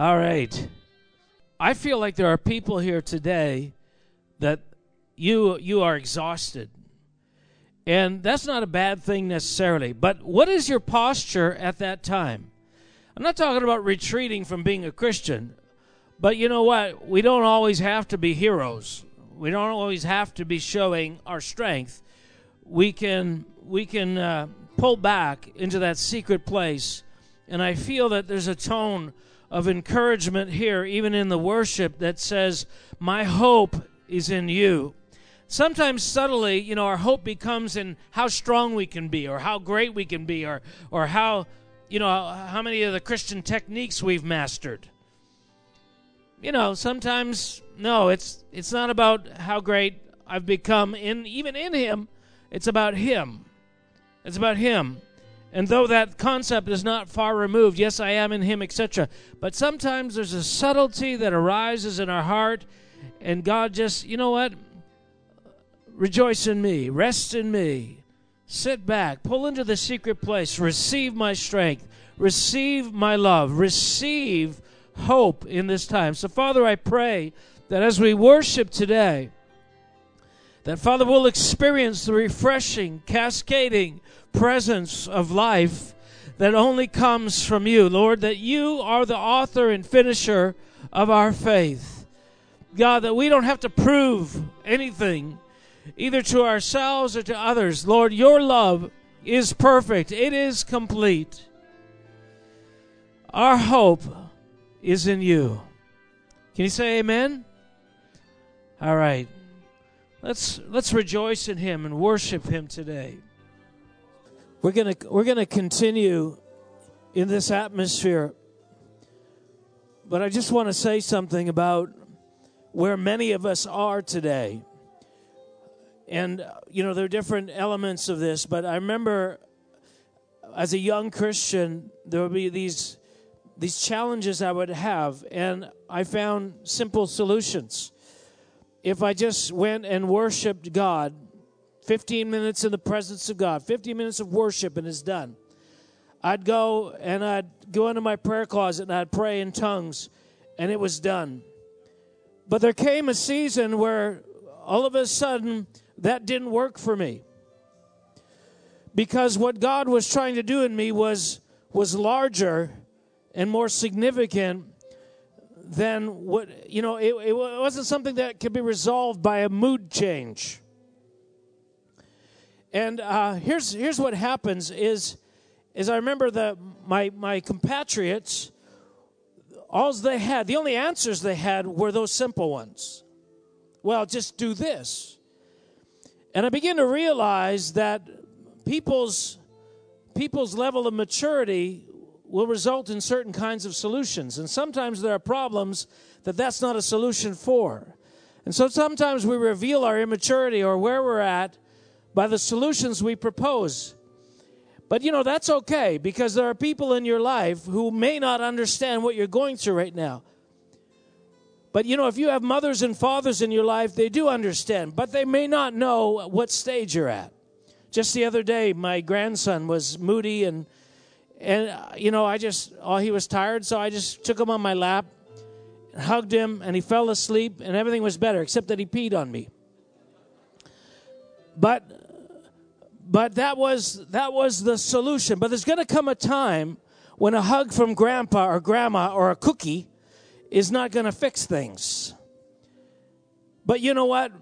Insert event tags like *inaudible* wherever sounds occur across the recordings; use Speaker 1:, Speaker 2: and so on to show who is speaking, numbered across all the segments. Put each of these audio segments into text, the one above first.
Speaker 1: All right. I feel like there are people here today that you you are exhausted. And that's not a bad thing necessarily. But what is your posture at that time? I'm not talking about retreating from being a Christian. But you know what? We don't always have to be heroes. We don't always have to be showing our strength. We can we can uh, pull back into that secret place, and I feel that there's a tone of encouragement here, even in the worship, that says, "My hope is in you." Sometimes subtly, you know, our hope becomes in how strong we can be, or how great we can be, or or how you know how many of the Christian techniques we've mastered you know, sometimes no, it's it's not about how great I've become in even in him. It's about him. It's about him. And though that concept is not far removed, yes, I am in him, etc. But sometimes there's a subtlety that arises in our heart, and God just, you know what? Rejoice in me, rest in me, sit back, pull into the secret place, receive my strength, receive my love, receive hope in this time. So, Father, I pray that as we worship today, that Father will experience the refreshing, cascading presence of life that only comes from you, Lord, that you are the author and finisher of our faith. God, that we don't have to prove anything either to ourselves or to others. Lord, your love is perfect, it is complete. Our hope is in you. Can you say amen? All right. Let's let's rejoice in him and worship him today. We're going to we're going to continue in this atmosphere. But I just want to say something about where many of us are today. And you know, there are different elements of this, but I remember as a young Christian, there would be these these challenges I would have, and I found simple solutions. If I just went and worshiped God, 15 minutes in the presence of God, 15 minutes of worship, and it's done. I'd go and I'd go into my prayer closet and I'd pray in tongues, and it was done. But there came a season where all of a sudden that didn't work for me. Because what God was trying to do in me was was larger and more significant than what, you know, it, it wasn't something that could be resolved by a mood change. And uh, here's, here's what happens is, is I remember that my, my compatriots, all they had, the only answers they had were those simple ones. Well, just do this. And I began to realize that people's people's level of maturity will result in certain kinds of solutions. And sometimes there are problems that that's not a solution for. And so sometimes we reveal our immaturity or where we're at by the solutions we propose. But you know, that's okay because there are people in your life who may not understand what you're going through right now. But you know, if you have mothers and fathers in your life, they do understand, but they may not know what stage you're at. Just the other day, my grandson was moody and and, uh, you know, I just, oh, he was tired, so I just took him on my lap, hugged him, and he fell asleep, and everything was better, except that he peed on me. But, but that was, that was the solution. But there's going to come a time when a hug from grandpa or grandma or a cookie is not going to fix things. But you know what?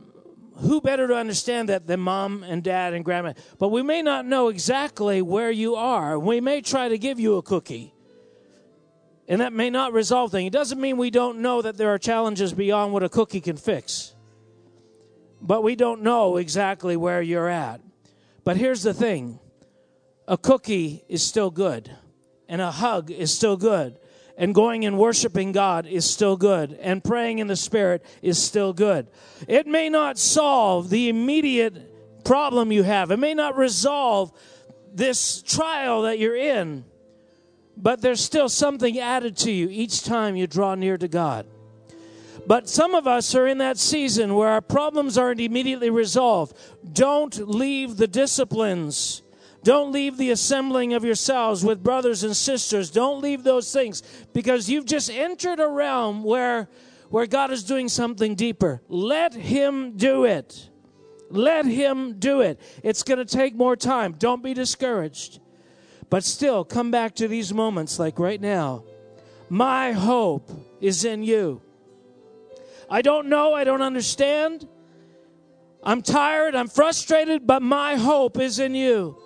Speaker 1: who better to understand that than mom and dad and grandma? But we may not know exactly where you are. We may try to give you a cookie. And that may not resolve things. It doesn't mean we don't know that there are challenges beyond what a cookie can fix. But we don't know exactly where you're at. But here's the thing a cookie is still good, and a hug is still good and going and worshiping God is still good, and praying in the Spirit is still good. It may not solve the immediate problem you have, it may not resolve this trial that you're in, but there's still something added to you each time you draw near to God. But some of us are in that season where our problems aren't immediately resolved. Don't leave the disciplines Don't leave the assembling of yourselves with brothers and sisters. Don't leave those things because you've just entered a realm where, where God is doing something deeper. Let Him do it. Let Him do it. It's going to take more time. Don't be discouraged. But still, come back to these moments like right now. My hope is in you. I don't know, I don't understand. I'm tired, I'm frustrated, but my hope is in you.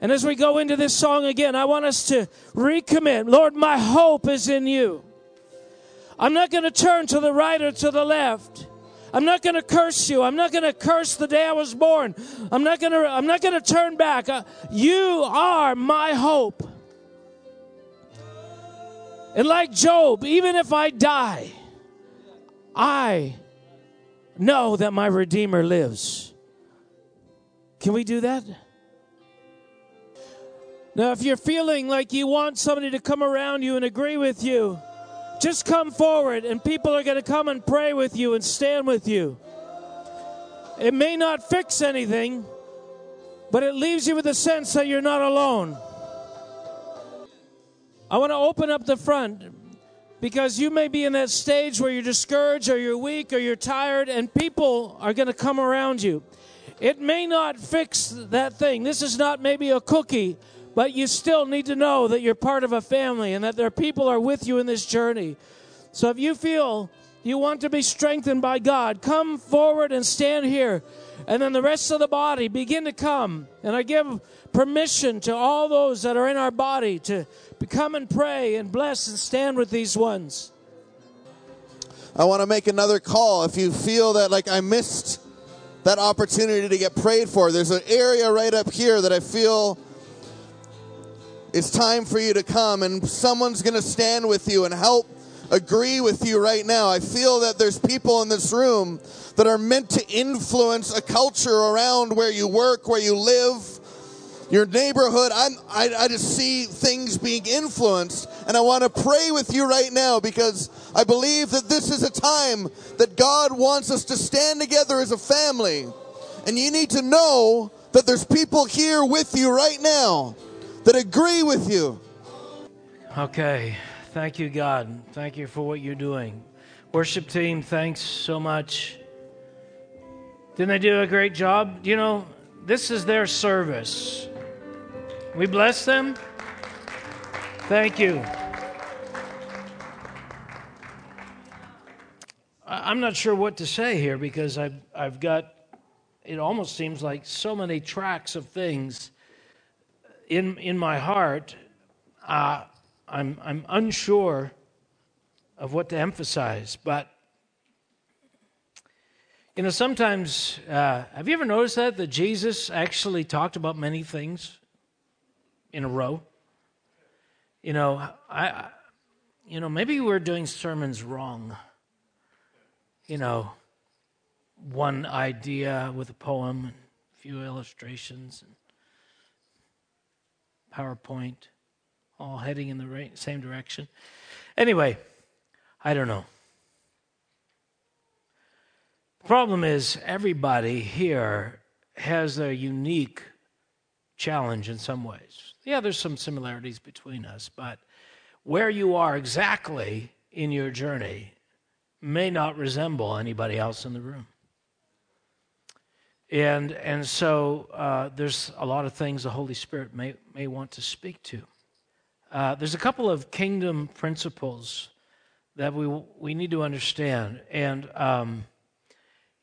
Speaker 1: And as we go into this song again, I want us to recommit. Lord, my hope is in you. I'm not going to turn to the right or to the left. I'm not going to curse you. I'm not going to curse the day I was born. I'm not going to I'm not going to turn back. Uh, you are my hope. And like Job, even if I die, I know that my Redeemer lives. Can we do that? Now, if you're feeling like you want somebody to come around you and agree with you, just come forward and people are going to come and pray with you and stand with you. It may not fix anything, but it leaves you with a sense that you're not alone. I want to open up the front because you may be in that stage where you're discouraged or you're weak or you're tired, and people are going to come around you. It may not fix that thing. This is not maybe a cookie, but you still need to know that you're part of a family and that there are people are with you in this journey. So if you feel you want to be strengthened by God, come forward and stand here. And then the rest of the body begin to come. And I give permission to all those that are in our body to come and pray and bless and stand with these ones.
Speaker 2: I want to make another call. If you feel that like I missed that opportunity to get prayed for, there's an area right up here that I feel it's time for you to come, and someone's going to stand with you and help agree with you right now. I feel that there's people in this room that are meant to influence a culture around where you work, where you live, your neighborhood. I'm, I, I just see things being influenced, and I want to pray with you right now because I believe that this is a time that God wants us to stand together as a family. And you need to know that there's people here with you right now that agree with you.
Speaker 1: Okay. Thank you, God. Thank you for what you're doing. Worship team, thanks so much. Didn't they do a great job? You know, this is their service. We bless them. Thank you. I'm not sure what to say here because I've, I've got, it almost seems like so many tracks of things in, in my heart, uh, I'm, I'm unsure of what to emphasize. But, you know, sometimes, uh, have you ever noticed that? That Jesus actually talked about many things in a row? You know, I, you know, maybe we're doing sermons wrong. You know, one idea with a poem, and a few illustrations, and PowerPoint, all heading in the right, same direction. Anyway, I don't know. The problem is, everybody here has a unique challenge in some ways. Yeah, there's some similarities between us, but where you are exactly in your journey may not resemble anybody else in the room. And, and so uh, there's a lot of things the Holy Spirit may, may want to speak to. Uh, there's a couple of kingdom principles that we, we need to understand. And, um,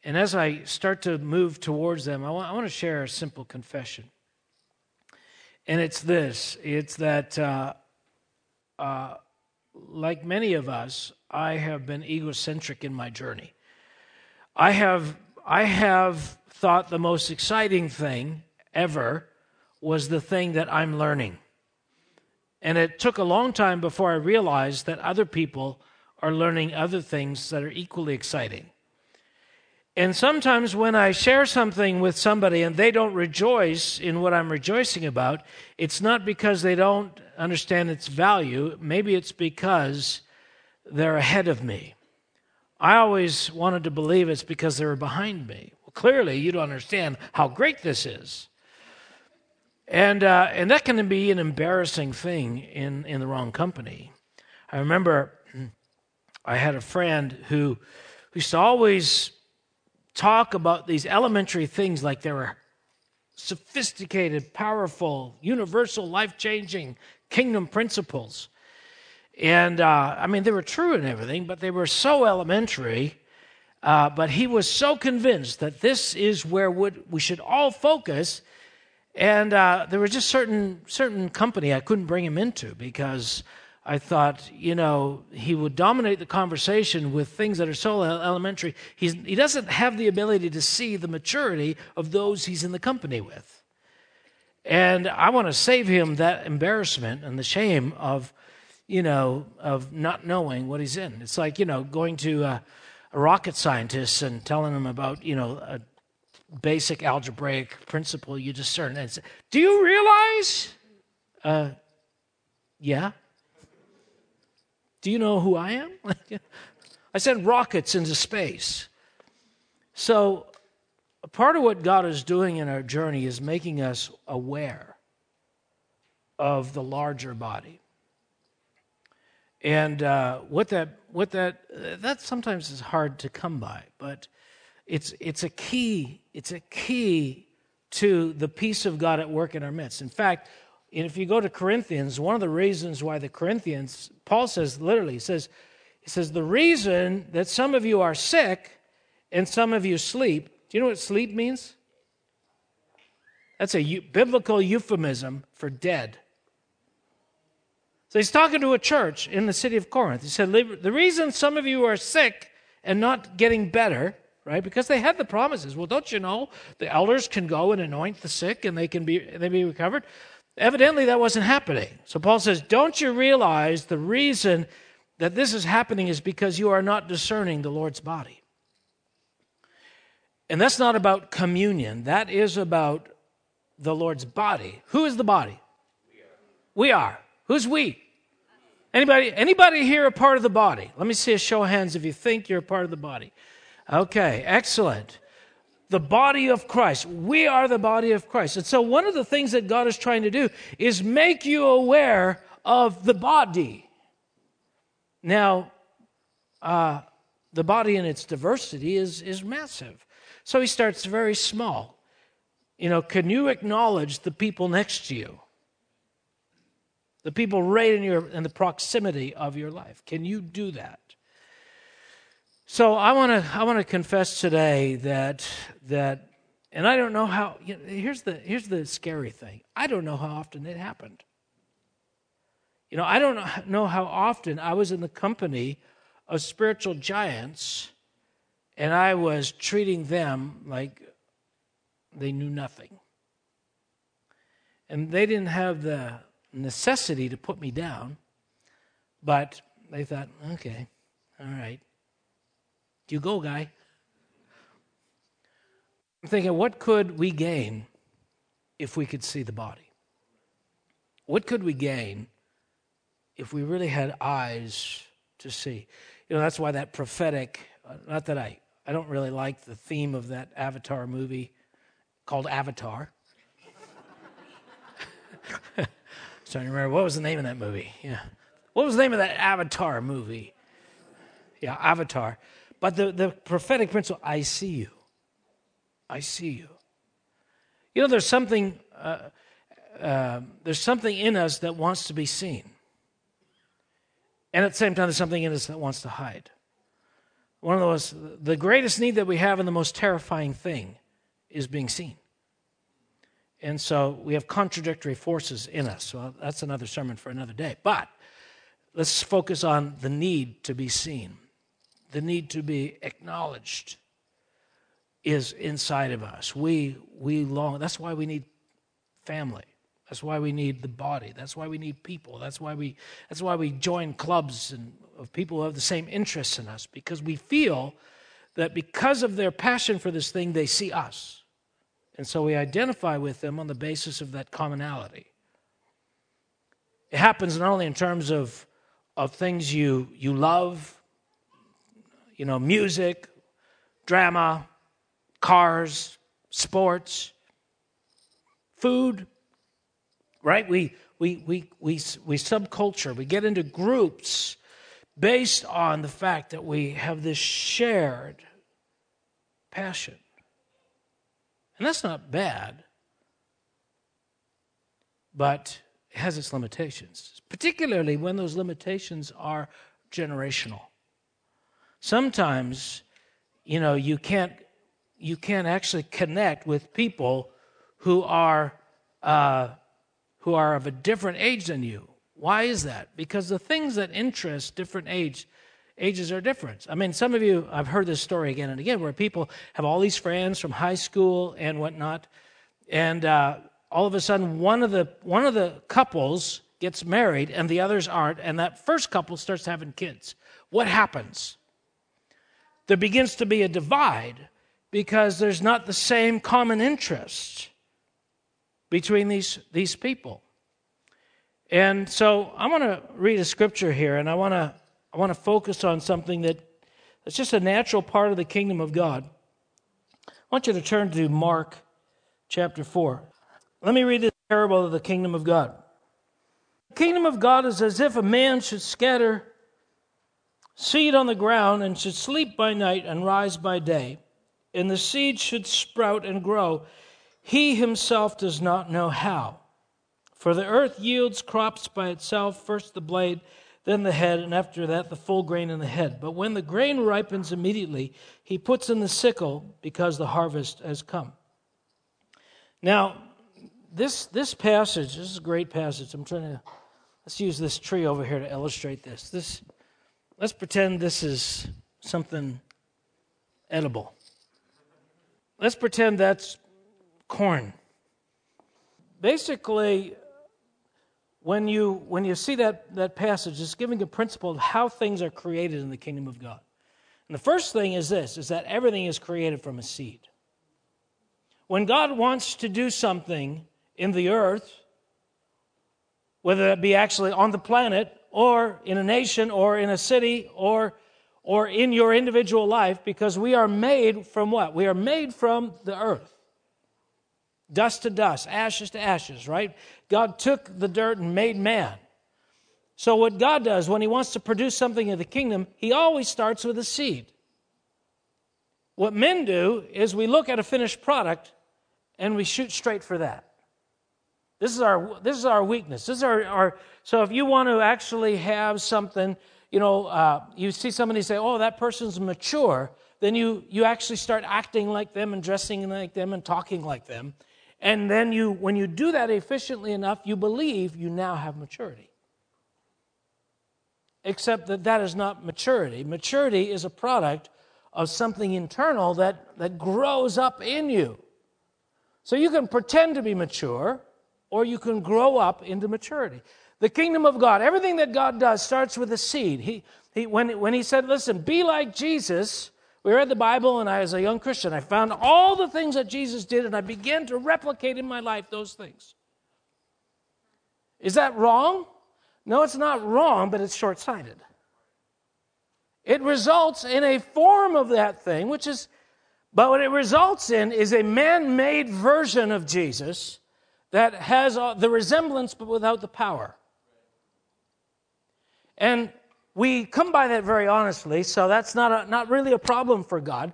Speaker 1: and as I start to move towards them, I want, I want to share a simple confession. And it's this it's that, uh, uh like many of us, I have been egocentric in my journey. I have, I have thought the most exciting thing ever was the thing that I'm learning. And it took a long time before I realized that other people are learning other things that are equally exciting. And sometimes when I share something with somebody and they don't rejoice in what I'm rejoicing about, it's not because they don't understand its value. Maybe it's because they're ahead of me. I always wanted to believe it's because they were behind me Well, clearly you don't understand how great this is. And, uh, and that can be an embarrassing thing in, in the wrong company. I remember I had a friend who, who used to always talk about these elementary things like they were sophisticated, powerful, universal, life changing kingdom principles. And uh, I mean, they were true and everything, but they were so elementary. Uh, but he was so convinced that this is where we should all focus. And uh, there was just certain certain company I couldn't bring him into because I thought, you know, he would dominate the conversation with things that are so elementary. He's, he doesn't have the ability to see the maturity of those he's in the company with. And I want to save him that embarrassment and the shame of, you know, of not knowing what he's in. It's like, you know, going to a, a rocket scientist and telling him about, you know, a basic algebraic principle you discern. Say, Do you realize? Uh, yeah. Do you know who I am? *laughs* I sent rockets into space. So, part of what God is doing in our journey is making us aware of the larger body. And uh, what that, what that, uh, that sometimes is hard to come by, but it's, it's a key, it's a key to the peace of God at work in our midst. In fact, if you go to Corinthians, one of the reasons why the Corinthians, Paul says literally, he says, he says, the reason that some of you are sick and some of you sleep, do you know what sleep means? That's a biblical euphemism for dead. So he's talking to a church in the city of Corinth. He said, The reason some of you are sick and not getting better, right? Because they had the promises. Well, don't you know the elders can go and anoint the sick and they can be they be recovered? Evidently, that wasn't happening. So Paul says, Don't you realize the reason that this is happening is because you are not discerning the Lord's body? And that's not about communion, that is about the Lord's body. Who is the body? We are. Who's we? Anybody, anybody here a part of the body? Let me see a show of hands if you think you're a part of the body. Okay, excellent the body of Christ. We are the body of Christ. And so, one of the things that God is trying to do is make you aware of the body. Now, uh, the body in its diversity is, is massive. So, he starts very small. You know, can you acknowledge the people next to you? The people right in your in the proximity of your life. Can you do that? So I want to I want to confess today that that and I don't know how you know, here's the here's the scary thing. I don't know how often it happened. You know, I don't know how often I was in the company of spiritual giants and I was treating them like they knew nothing. And they didn't have the necessity to put me down, but they thought, okay, all right. You go, guy. I'm thinking, what could we gain if we could see the body? What could we gain if we really had eyes to see? You know, that's why that prophetic, uh, not that I, I don't really like the theme of that Avatar movie called Avatar. *laughs* trying to remember what was the name of that movie. Yeah. What was the name of that Avatar movie? Yeah, Avatar. But the, the prophetic principle I see you. I see you. You know, there's something, uh, uh, there's something in us that wants to be seen. And at the same time, there's something in us that wants to hide. One of those, the greatest need that we have and the most terrifying thing is being seen. And so we have contradictory forces in us. So that's another sermon for another day. But let's focus on the need to be seen the need to be acknowledged is inside of us. We we long that's why we need family. That's why we need the body. That's why we need people. That's why we that's why we join clubs and of people who have the same interests in us because we feel that because of their passion for this thing they see us. And so we identify with them on the basis of that commonality. It happens not only in terms of of things you you love you know, music, drama, cars, sports, food, right? We, we, we, we, we subculture, we get into groups based on the fact that we have this shared passion. And that's not bad, but it has its limitations, particularly when those limitations are generational. Sometimes, you know, you can't you can't actually connect with people who are uh, who are of a different age than you. Why is that? Because the things that interest different age ages are different. I mean, some of you, I've heard this story again and again, where people have all these friends from high school and whatnot, and uh, all of a sudden, one of the one of the couples gets married and the others aren't, and that first couple starts having kids. What happens? There begins to be a divide because there's not the same common interest between these, these people. And so I want to read a scripture here, and I want to I want to focus on something that that's just a natural part of the kingdom of God. I want you to turn to Mark chapter 4. Let me read this parable of the kingdom of God. The kingdom of God is as if a man should scatter seed on the ground and should sleep by night and rise by day, and the seed should sprout and grow. He himself does not know how. For the earth yields crops by itself, first the blade, then the head, and after that the full grain in the head. But when the grain ripens immediately, he puts in the sickle because the harvest has come. Now, this, this passage, this is a great passage. I'm trying to, let's use this tree over here to illustrate this. This, let's pretend this is something edible. Let's pretend that's corn. Basically, when you, when you see that, that passage, it's giving a principle of how things are created in the kingdom of God. And the first thing is this, is that everything is created from a seed. When God wants to do something in the earth, whether that be actually on the planet or in a nation or in a city or, or in your individual life, because we are made from what? We are made from the earth dust to dust, ashes to ashes, right? God took the dirt and made man. So, what God does when He wants to produce something in the kingdom, He always starts with a seed. What men do is we look at a finished product and we shoot straight for that. This is our, this is our weakness. This is our, our so if you want to actually have something, you know, uh, you see somebody say, oh, that person's mature, then you, you actually start acting like them and dressing like them and talking like them. And then you, when you do that efficiently enough, you believe you now have maturity. Except that that is not maturity. Maturity is a product of something internal that, that grows up in you. So you can pretend to be mature, or you can grow up into maturity. The kingdom of God, everything that God does starts with a seed. He, he, when, when he said, Listen, be like Jesus, we read the Bible, and I, as a young Christian, I found all the things that Jesus did, and I began to replicate in my life those things. Is that wrong? No, it's not wrong, but it's short sighted. It results in a form of that thing, which is, but what it results in is a man made version of Jesus that has uh, the resemblance but without the power. And we come by that very honestly, so that's not, a, not really a problem for God.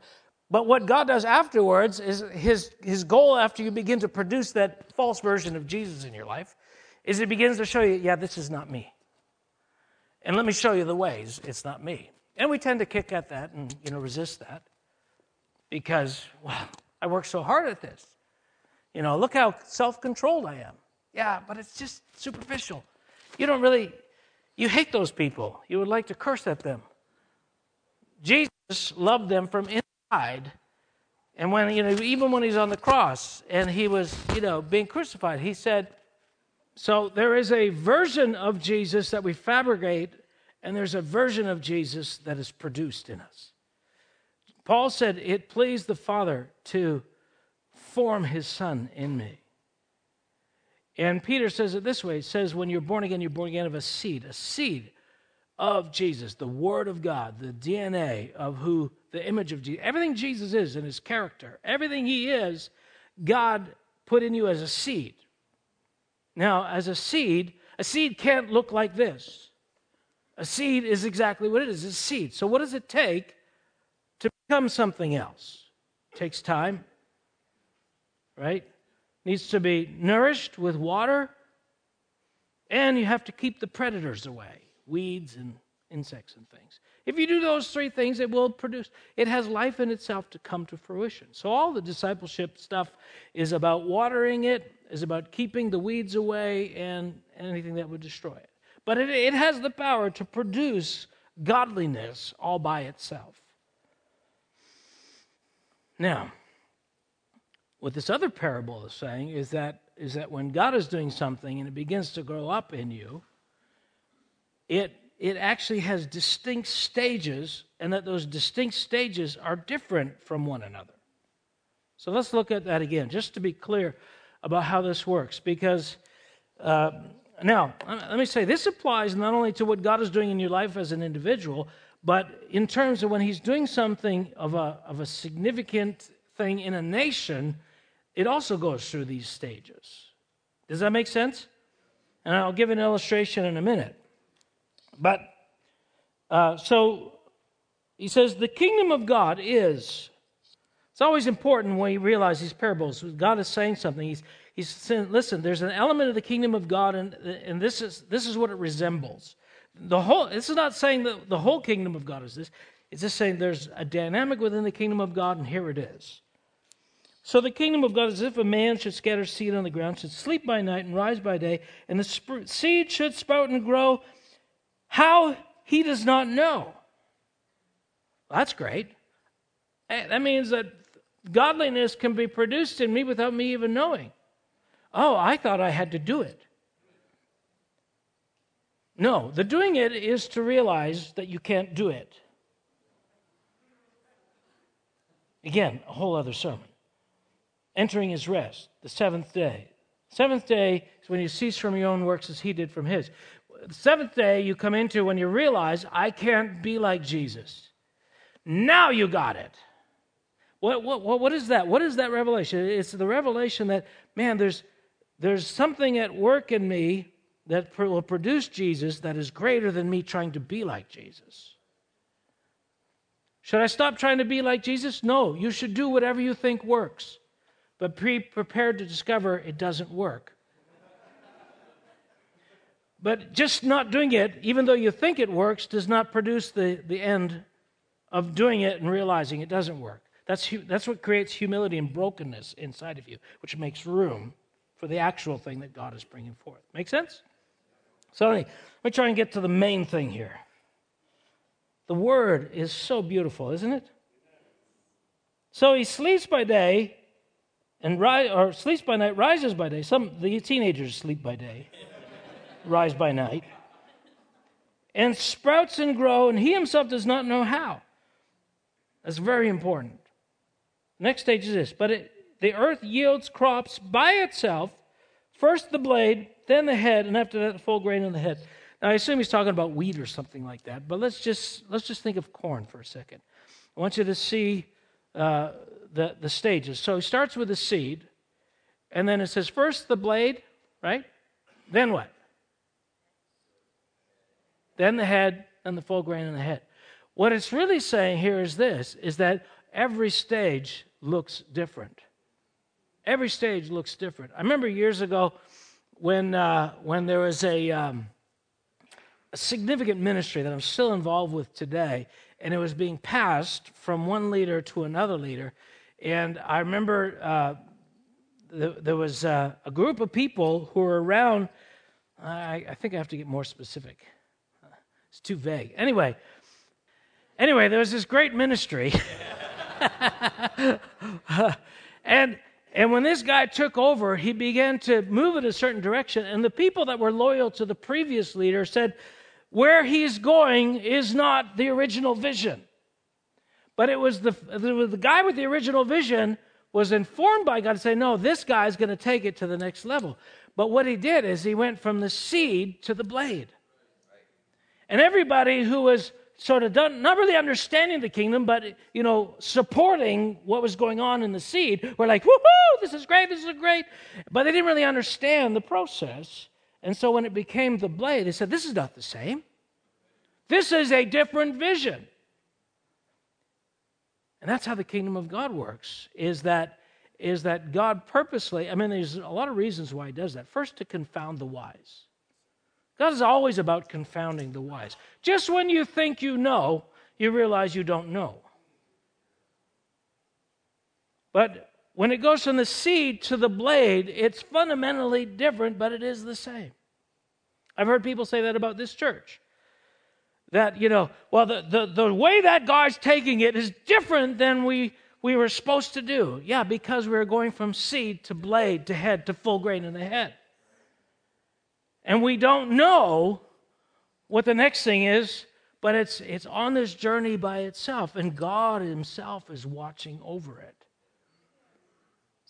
Speaker 1: But what God does afterwards is his, his goal after you begin to produce that false version of Jesus in your life is it begins to show you, yeah, this is not me. And let me show you the ways it's not me. And we tend to kick at that and you know resist that because, well, I work so hard at this. You know, look how self-controlled I am. Yeah, but it's just superficial. You don't really you hate those people. You would like to curse at them. Jesus loved them from inside. And when, you know, even when he's on the cross and he was, you know, being crucified, he said, so there is a version of Jesus that we fabricate, and there's a version of Jesus that is produced in us. Paul said, It pleased the Father to form his Son in me. And Peter says it this way He says, when you're born again, you're born again of a seed, a seed of Jesus, the Word of God, the DNA of who the image of Jesus. Everything Jesus is in his character, everything he is, God put in you as a seed. Now, as a seed, a seed can't look like this. A seed is exactly what it is. It's a seed. So, what does it take to become something else? It takes time, right? Needs to be nourished with water, and you have to keep the predators away weeds and insects and things. If you do those three things, it will produce, it has life in itself to come to fruition. So, all the discipleship stuff is about watering it, is about keeping the weeds away and anything that would destroy it. But it, it has the power to produce godliness all by itself. Now, what this other parable is saying is that, is that when God is doing something and it begins to grow up in you, it it actually has distinct stages, and that those distinct stages are different from one another. So let's look at that again, just to be clear about how this works. Because uh, now, let me say this applies not only to what God is doing in your life as an individual, but in terms of when He's doing something of a, of a significant thing in a nation, it also goes through these stages. Does that make sense? And I'll give an illustration in a minute. But uh, so he says, the kingdom of God is. It's always important when you realize these parables. God is saying something. He's, he's saying, listen, there's an element of the kingdom of God, and, and this, is, this is what it resembles. The whole, this is not saying that the whole kingdom of God is this. It's just saying there's a dynamic within the kingdom of God, and here it is. So the kingdom of God is as if a man should scatter seed on the ground, should sleep by night and rise by day, and the sp- seed should sprout and grow how he does not know. That's great. Eh, that means that godliness can be produced in me without me even knowing. Oh, I thought I had to do it. No, the doing it is to realize that you can't do it. Again, a whole other sermon. Entering his rest, the seventh day. Seventh day is when you cease from your own works as he did from his the seventh day you come into when you realize, I can't be like Jesus. Now you got it. What, what, what is that? What is that revelation? It's the revelation that, man, there's, there's something at work in me that will produce Jesus that is greater than me trying to be like Jesus. Should I stop trying to be like Jesus? No, you should do whatever you think works, but be prepared to discover it doesn't work. But just not doing it, even though you think it works, does not produce the, the end of doing it and realizing it doesn't work. That's, that's what creates humility and brokenness inside of you, which makes room for the actual thing that God is bringing forth. Make sense? So, let me try and get to the main thing here. The word is so beautiful, isn't it? So he sleeps by day and ri- or sleeps by night, rises by day. Some the teenagers sleep by day rise by night, and sprouts and grow, and he himself does not know how. That's very important. Next stage is this, but it, the earth yields crops by itself, first the blade, then the head, and after that the full grain in the head. Now I assume he's talking about wheat or something like that, but let's just let's just think of corn for a second. I want you to see uh, the the stages. So he starts with the seed, and then it says first the blade, right? Then what? then the head, and the full grain in the head. What it's really saying here is this is that every stage looks different. Every stage looks different. I remember years ago when uh, when there was a, um, a significant ministry that I'm still involved with today, and it was being passed from one leader to another leader. And I remember uh, there was uh, a group of people who were around. I, I think I have to get more specific. It's too vague. Anyway, anyway, there was this great ministry. *laughs* and and when this guy took over, he began to move in a certain direction. And the people that were loyal to the previous leader said, Where he's going is not the original vision. But it was the, the guy with the original vision was informed by God to say, No, this guy's going to take it to the next level. But what he did is he went from the seed to the blade. And everybody who was sort of done, not really understanding the kingdom, but you know, supporting what was going on in the seed, were like, woohoo, this is great, this is great. But they didn't really understand the process. And so when it became the blade, they said, This is not the same. This is a different vision. And that's how the kingdom of God works, is that, is that God purposely, I mean, there's a lot of reasons why he does that. First, to confound the wise. God is always about confounding the wise. Just when you think you know, you realize you don't know. But when it goes from the seed to the blade, it's fundamentally different, but it is the same. I've heard people say that about this church. That, you know, well, the, the, the way that God's taking it is different than we, we were supposed to do. Yeah, because we we're going from seed to blade to head to full grain in the head. And we don't know what the next thing is, but it's, it's on this journey by itself, and God Himself is watching over it.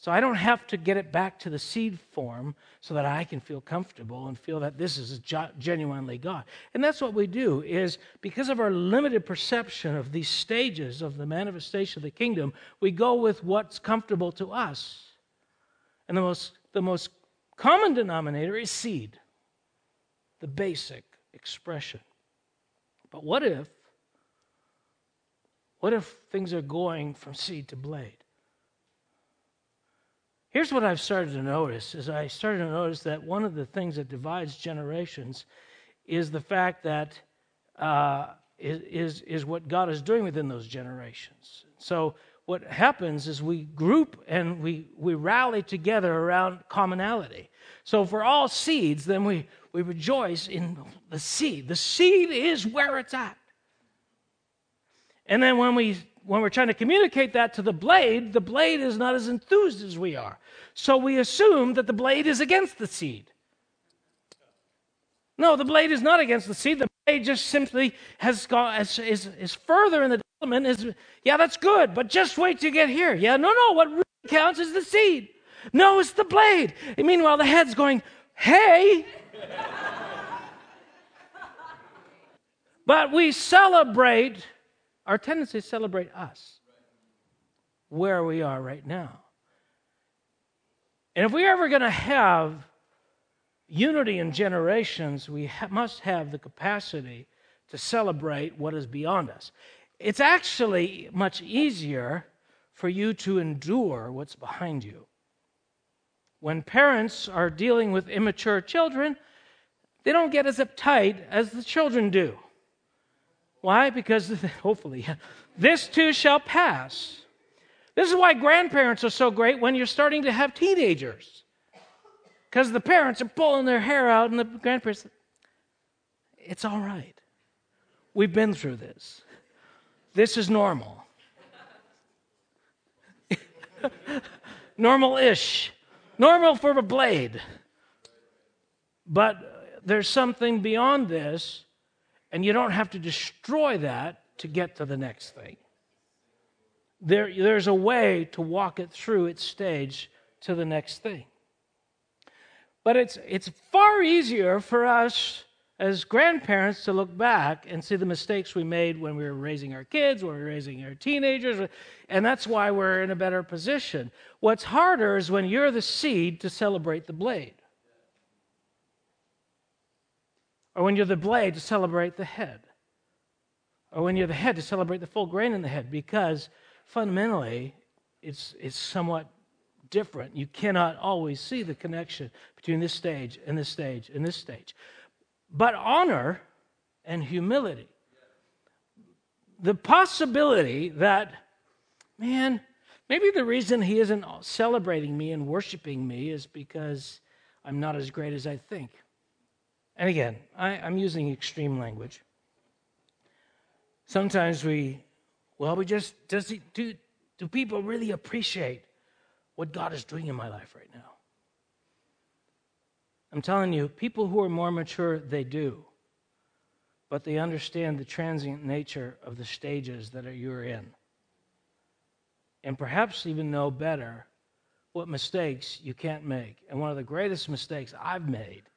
Speaker 1: So I don't have to get it back to the seed form so that I can feel comfortable and feel that this is genuinely God. And that's what we do is because of our limited perception of these stages of the manifestation of the kingdom, we go with what's comfortable to us. And the most the most common denominator is seed the basic expression. But what if, what if things are going from seed to blade? Here's what I've started to notice is I started to notice that one of the things that divides generations is the fact that uh, is, is what God is doing within those generations. So what happens is we group and we, we rally together around commonality. So for all seeds, then we, we rejoice in the seed. The seed is where it's at. And then when we when we're trying to communicate that to the blade, the blade is not as enthused as we are. So we assume that the blade is against the seed. No, the blade is not against the seed. The blade just simply has gone is, is, further in the development. Is yeah, that's good, but just wait to get here. Yeah, no, no. What really counts is the seed. No, it's the blade. And meanwhile, the head's going, hey. *laughs* but we celebrate, our tendency is celebrate us, where we are right now. And if we're ever going to have unity in generations, we ha- must have the capacity to celebrate what is beyond us. It's actually much easier for you to endure what's behind you. When parents are dealing with immature children, they don't get as uptight as the children do. Why? Because *laughs* hopefully, this too shall pass. This is why grandparents are so great when you're starting to have teenagers. Because the parents are pulling their hair out, and the grandparents, it's all right. We've been through this. This is normal. *laughs* normal ish normal for a blade. But there's something beyond this, and you don't have to destroy that to get to the next thing. There, there's a way to walk it through its stage to the next thing. But it's, it's far easier for us as grandparents to look back and see the mistakes we made when we were raising our kids, when we were raising our teenagers, and that's why we're in a better position. What's harder is when you're the seed to celebrate the blade, or when you're the blade to celebrate the head, or when you're the head to celebrate the full grain in the head, because fundamentally it's, it's somewhat different. You cannot always see the connection between this stage and this stage and this stage but honor and humility. The possibility that, man, maybe the reason he isn't celebrating me and worshiping me is because I'm not as great as I think. And again, I, am using extreme language. Sometimes we, well, we just, does he, do, do people really appreciate what God is doing in my life right now? I'm telling you, people who are more mature, they do. But they understand the transient nature of the stages that you're in. And perhaps even know better what mistakes you can't make. And one of the greatest mistakes I've made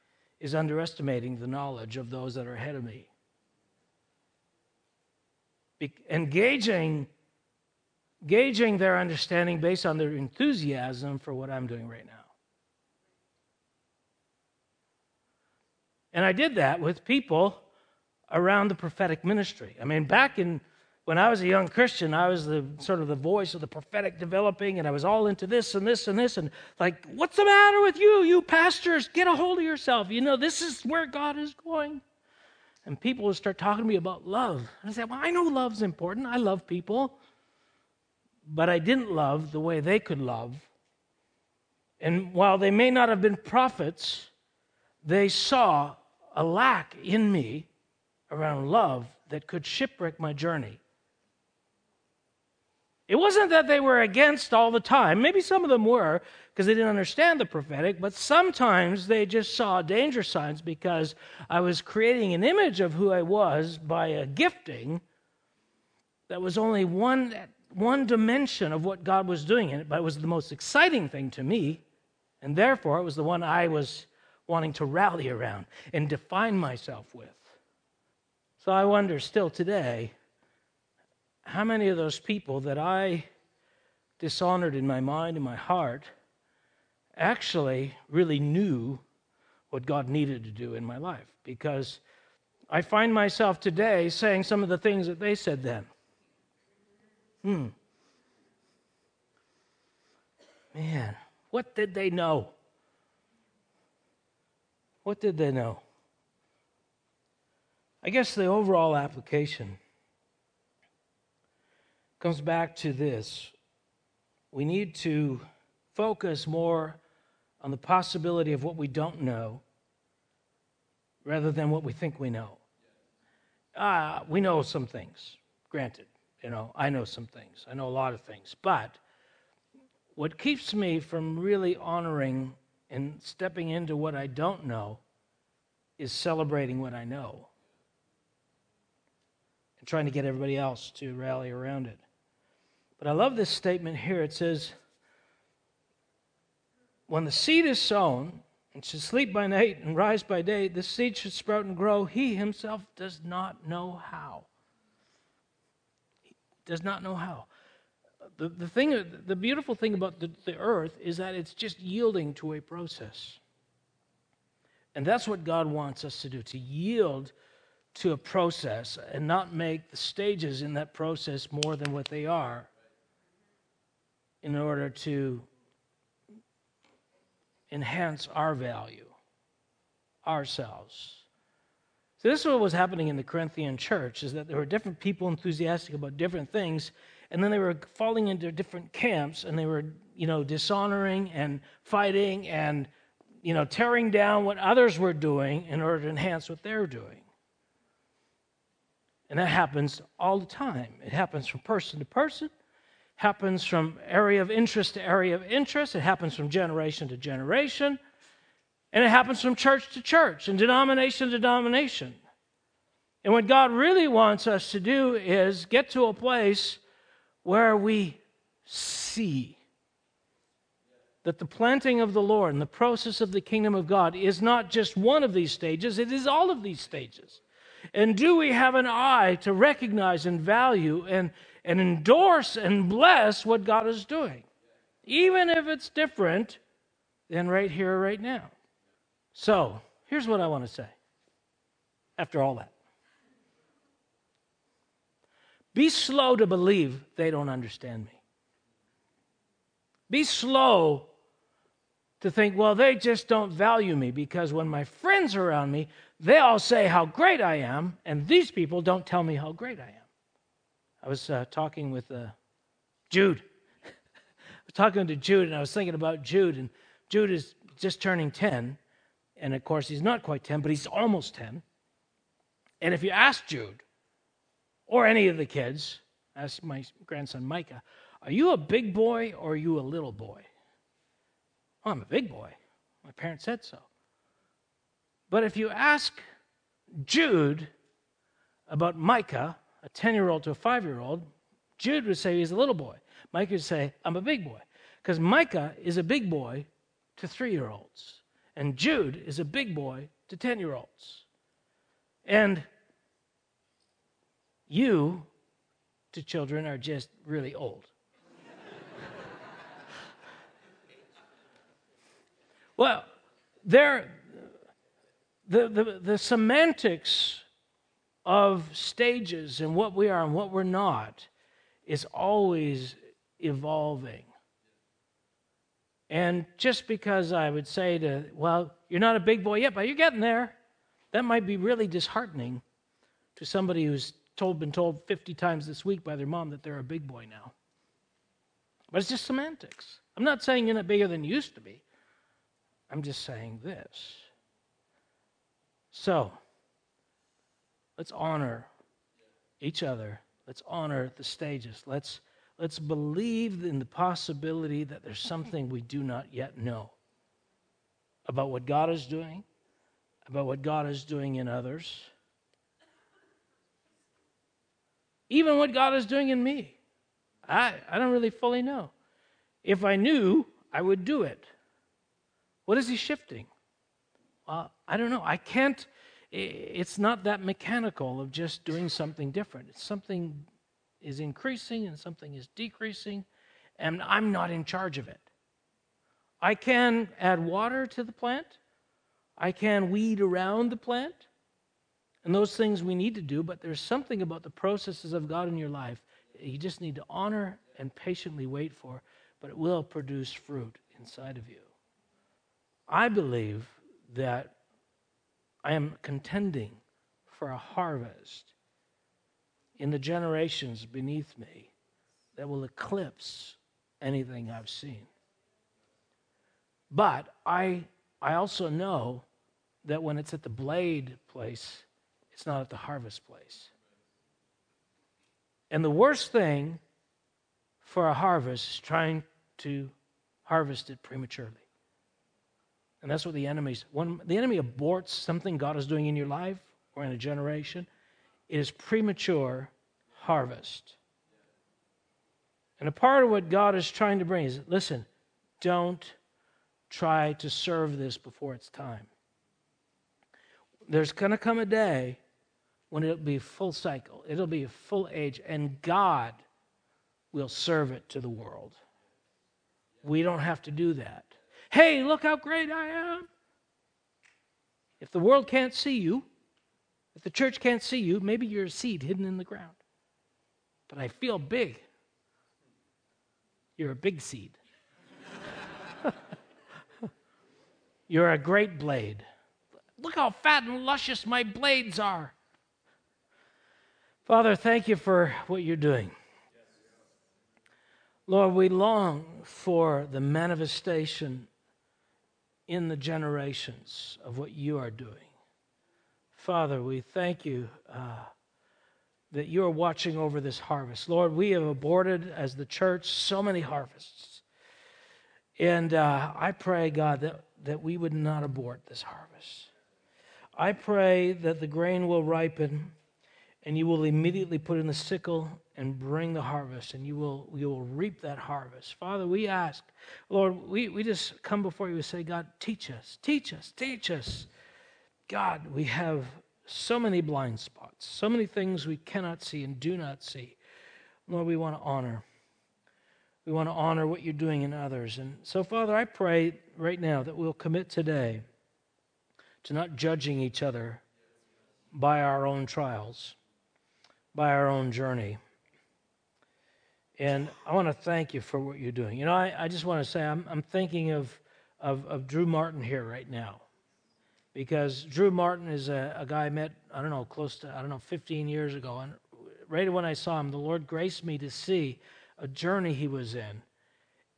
Speaker 1: is underestimating the knowledge of those that are ahead of me. engaging gauging their understanding based on their enthusiasm for what I'm doing right now. And I did that with people around the prophetic ministry. I mean, back in when I was a young Christian, I was the sort of the voice of the prophetic developing, and I was all into this and this and this, and like, what's the matter with you, you pastors? Get a hold of yourself. You know, this is where God is going. And people would start talking to me about love. And I said, Well, I know love's important. I love people. But I didn't love the way they could love. And while they may not have been prophets, they saw a lack in me around love that could shipwreck my journey. It wasn't that they were against all the time. Maybe some of them were because they didn't understand the prophetic, but sometimes they just saw danger signs because I was creating an image of who I was by a gifting that was only one, one dimension of what God was doing in it, but it was the most exciting thing to me, and therefore it was the one I was wanting to rally around and define myself with. So I wonder still today how many of those people that I dishonored in my mind and my heart actually really knew what God needed to do in my life because I find myself today saying some of the things that they said then. Hmm. Man, what did they know? What did they know? I guess the overall application comes back to this. We need to focus more on the possibility of what we don't know rather than what we think we know. Uh, we know some things, granted. You know, I know some things. I know a lot of things. But what keeps me from really honoring and stepping into what I don't know is celebrating what I know and trying to get everybody else to rally around it. But I love this statement here. It says, When the seed is sown, and should sleep by night and rise by day, the seed should sprout and grow. He himself does not know how. He does not know how. The, the, thing, the beautiful thing about the, the earth is that it's just yielding to a process. And that's what God wants us to do to yield to a process and not make the stages in that process more than what they are in order to enhance our value, ourselves. So this is what was happening in the Corinthian church is that there were different people enthusiastic about different things, and then they were falling into different camps and they were, you know, dishonoring and fighting and you know, tearing down what others were doing in order to enhance what they're doing. And that happens all the time. It happens from person to person, happens from area of interest to area of interest. It happens from generation to generation. And it happens from church to church and denomination to denomination. And what God really wants us to do is get to a place where we see that the planting of the Lord and the process of the kingdom of God is not just one of these stages, it is all of these stages. And do we have an eye to recognize and value and and endorse and bless what God is doing, even if it's different than right here, right now. So, here's what I want to say after all that be slow to believe they don't understand me. Be slow to think, well, they just don't value me because when my friends are around me, they all say how great I am, and these people don't tell me how great I am. I was uh, talking with uh, Jude. *laughs* I was talking to Jude, and I was thinking about Jude, and Jude is just turning 10. And of course, he's not quite 10, but he's almost 10. And if you ask Jude, or any of the kids, ask my grandson Micah, are you a big boy or are you a little boy? I'm a big boy. My parents said so. But if you ask Jude about Micah, a 10 year old to a 5 year old, Jude would say he's a little boy. Micah would say, I'm a big boy. Because Micah is a big boy to three year olds, and Jude is a big boy to 10 year olds. And you to children are just really old. *laughs* well, there, the, the, the semantics of stages and what we are and what we're not is always evolving. And just because I would say to, well, you're not a big boy yet, but you're getting there, that might be really disheartening to somebody who's told, been told 50 times this week by their mom that they're a big boy now. But it's just semantics. I'm not saying you're not bigger than you used to be. I'm just saying this. So, let's honor each other. Let's honor the stages. Let's Let's believe in the possibility that there's something we do not yet know about what God is doing, about what God is doing in others, even what God is doing in me. I, I don't really fully know. If I knew, I would do it. What is He shifting? Well, I don't know. I can't, it's not that mechanical of just doing something different. It's something is increasing and something is decreasing, and I'm not in charge of it. I can add water to the plant, I can weed around the plant, and those things we need to do, but there's something about the processes of God in your life you just need to honor and patiently wait for, but it will produce fruit inside of you. I believe that I am contending for a harvest in the generations beneath me that will eclipse anything I've seen. But I, I also know that when it's at the blade place, it's not at the harvest place. And the worst thing for a harvest is trying to harvest it prematurely. And that's what the enemy's when the enemy aborts something God is doing in your life or in a generation, it is premature harvest. And a part of what God is trying to bring is listen, don't try to serve this before it's time. There's going to come a day when it'll be full cycle, it'll be a full age, and God will serve it to the world. We don't have to do that. Hey, look how great I am. If the world can't see you, if the church can't see you, maybe you're a seed hidden in the ground but I feel big. You're a big seed. *laughs* You're a great blade. Look how fat and luscious my blades are. Father, thank you for what you're doing. Lord, we long for the manifestation in the generations of what you are doing. Father, we thank you. Uh, that you are watching over this harvest. Lord, we have aborted as the church so many harvests. And uh, I pray, God, that, that we would not abort this harvest. I pray that the grain will ripen and you will immediately put in the sickle and bring the harvest and you will, you will reap that harvest. Father, we ask, Lord, we, we just come before you and say, God, teach us, teach us, teach us. God, we have so many blind spots, so many things we cannot see and do not see. Lord, we want to honor. We want to honor what you're doing in others. And so, Father, I pray right now that we'll commit today to not judging each other by our own trials, by our own journey. And I want to thank you for what you're doing. You know, I, I just want to say I'm, I'm thinking of, of, of Drew Martin here right now because Drew Martin is a, a, guy I met, I don't know, close to, I don't know, 15 years ago. And right when I saw him, the Lord graced me to see a journey he was in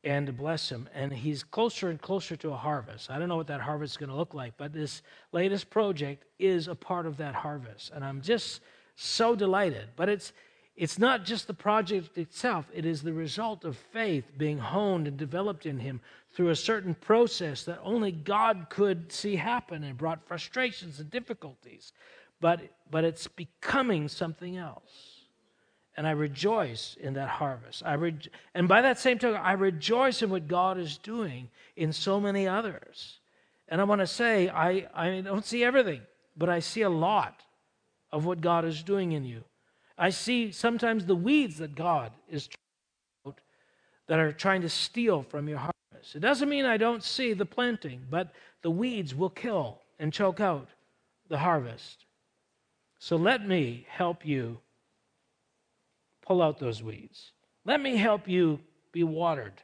Speaker 1: and to bless him. And he's closer and closer to a harvest. I don't know what that harvest is going to look like, but this latest project is a part of that harvest. And I'm just so delighted. But it's, it's not just the project itself, it is the result of faith being honed and developed in him through a certain process that only God could see happen and brought frustrations and difficulties. But, but it's becoming something else. And I rejoice in that harvest. I re- and by that same token, I rejoice in what God is doing in so many others. And I want to say, I, I don't see everything, but I see a lot of what God is doing in you. I see sometimes the weeds that God is out that are trying to steal from your harvest. It doesn't mean I don't see the planting, but the weeds will kill and choke out the harvest. So let me help you pull out those weeds. Let me help you be watered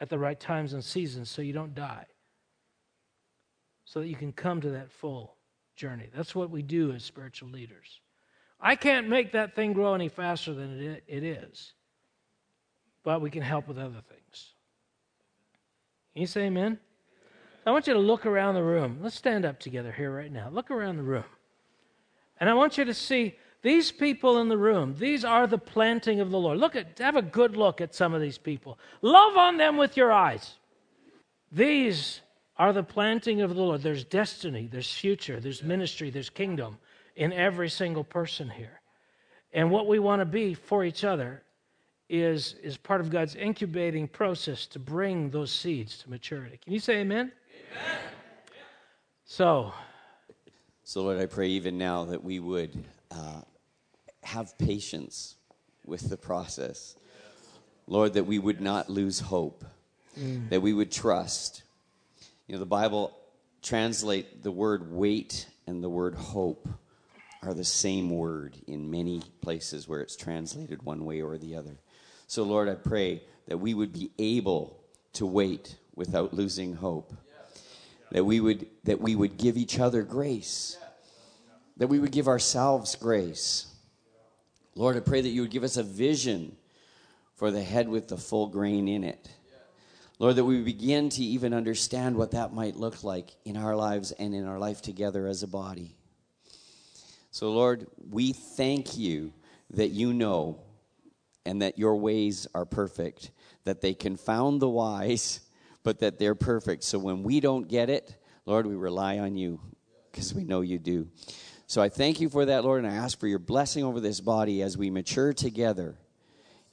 Speaker 1: at the right times and seasons so you don't die, so that you can come to that full journey. That's what we do as spiritual leaders. I can't make that thing grow any faster than it is, but we can help with other things. Can you say amen? I want you to look around the room. Let's stand up together here right now. Look around the room. And I want you to see these people in the room. These are the planting of the Lord. Look at have a good look at some of these people. Love on them with your eyes. These are the planting of the Lord. There's destiny, there's future, there's ministry, there's kingdom in every single person here. And what we want to be for each other is, is part of God's incubating process to bring those seeds to maturity. Can you say amen? Amen. So,
Speaker 3: so Lord, I pray even now that we would uh, have patience with the process. Lord, that we would not lose hope, mm. that we would trust. You know, the Bible translate the word wait and the word hope are the same word in many places where it's translated one way or the other. So, Lord, I pray that we would be able to wait without losing hope. That we would that we would give each other grace. That we would give ourselves grace. Lord, I pray that you would give us a vision for the head with the full grain in it. Lord, that we begin to even understand what that might look like in our lives and in our life together as a body. So, Lord, we thank you that you know and that your ways are perfect, that they confound the wise, *laughs* but that they're perfect. So when we don't get it, Lord, we rely on you because we know you do. So I thank you for that, Lord, and I ask for your blessing over this body as we mature together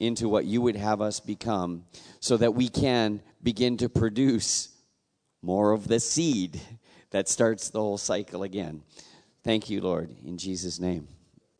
Speaker 3: into what you would have us become so that we can begin to produce more of the seed *laughs* that starts the whole cycle again. Thank you, Lord, in Jesus' name.